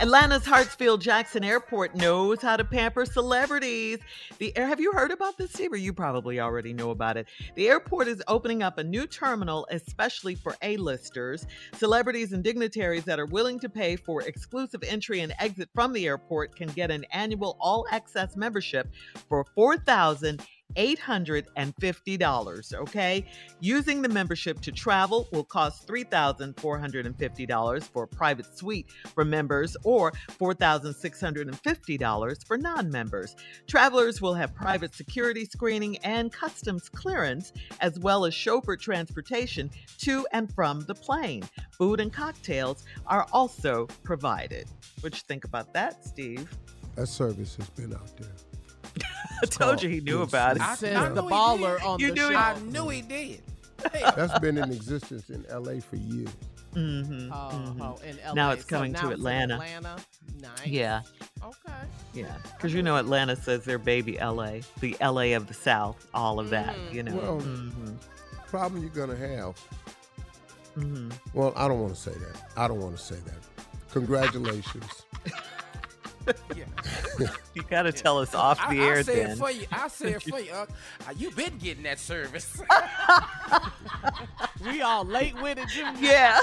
Atlanta's Hartsfield Jackson Airport knows how to pamper celebrities. The air, have you heard about this, Steve? Or you probably already know about it. The airport is opening up a new terminal, especially for A-listers, celebrities and dignitaries that are willing to pay for exclusive entry and exit from the airport can get an annual all-access membership for four thousand. $850, okay? Using the membership to travel will cost $3,450 for a private suite for members or $4,650 for non members. Travelers will have private security screening and customs clearance, as well as chauffeur transportation to and from the plane. Food and cocktails are also provided. What you think about that, Steve? That service has been out there. I told you he knew about it. I said the baller on You the knew show. he- I knew he did. That's been in existence in LA for years. Mm-hmm, Oh, mhm. oh, in LA. Now it's So coming now to Atlanta. Atlanta. Nice. Yeah, Okay. yeah. Because you know Atlanta says they're baby LA, the LA of the South, all of that. You know. Well, Mhm, problem you're gonna have. mhm. Well, I don't want to say that. I don't want to say that. Congratulations. You got to tell us off I, the I air say then. it for you. I say it for you. Uh, you been getting that service. we all late with it, Jim. Yeah.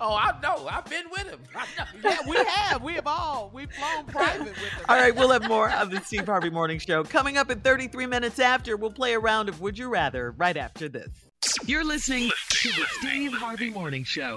oh, I know. I've been with him. Yeah, we have. We have all. We've flown private with him. All right, we'll have more of the Steve Harvey Morning Show coming up in 33 minutes after. We'll play a round of Would You Rather right after this. You're listening to the Steve Harvey Morning Show.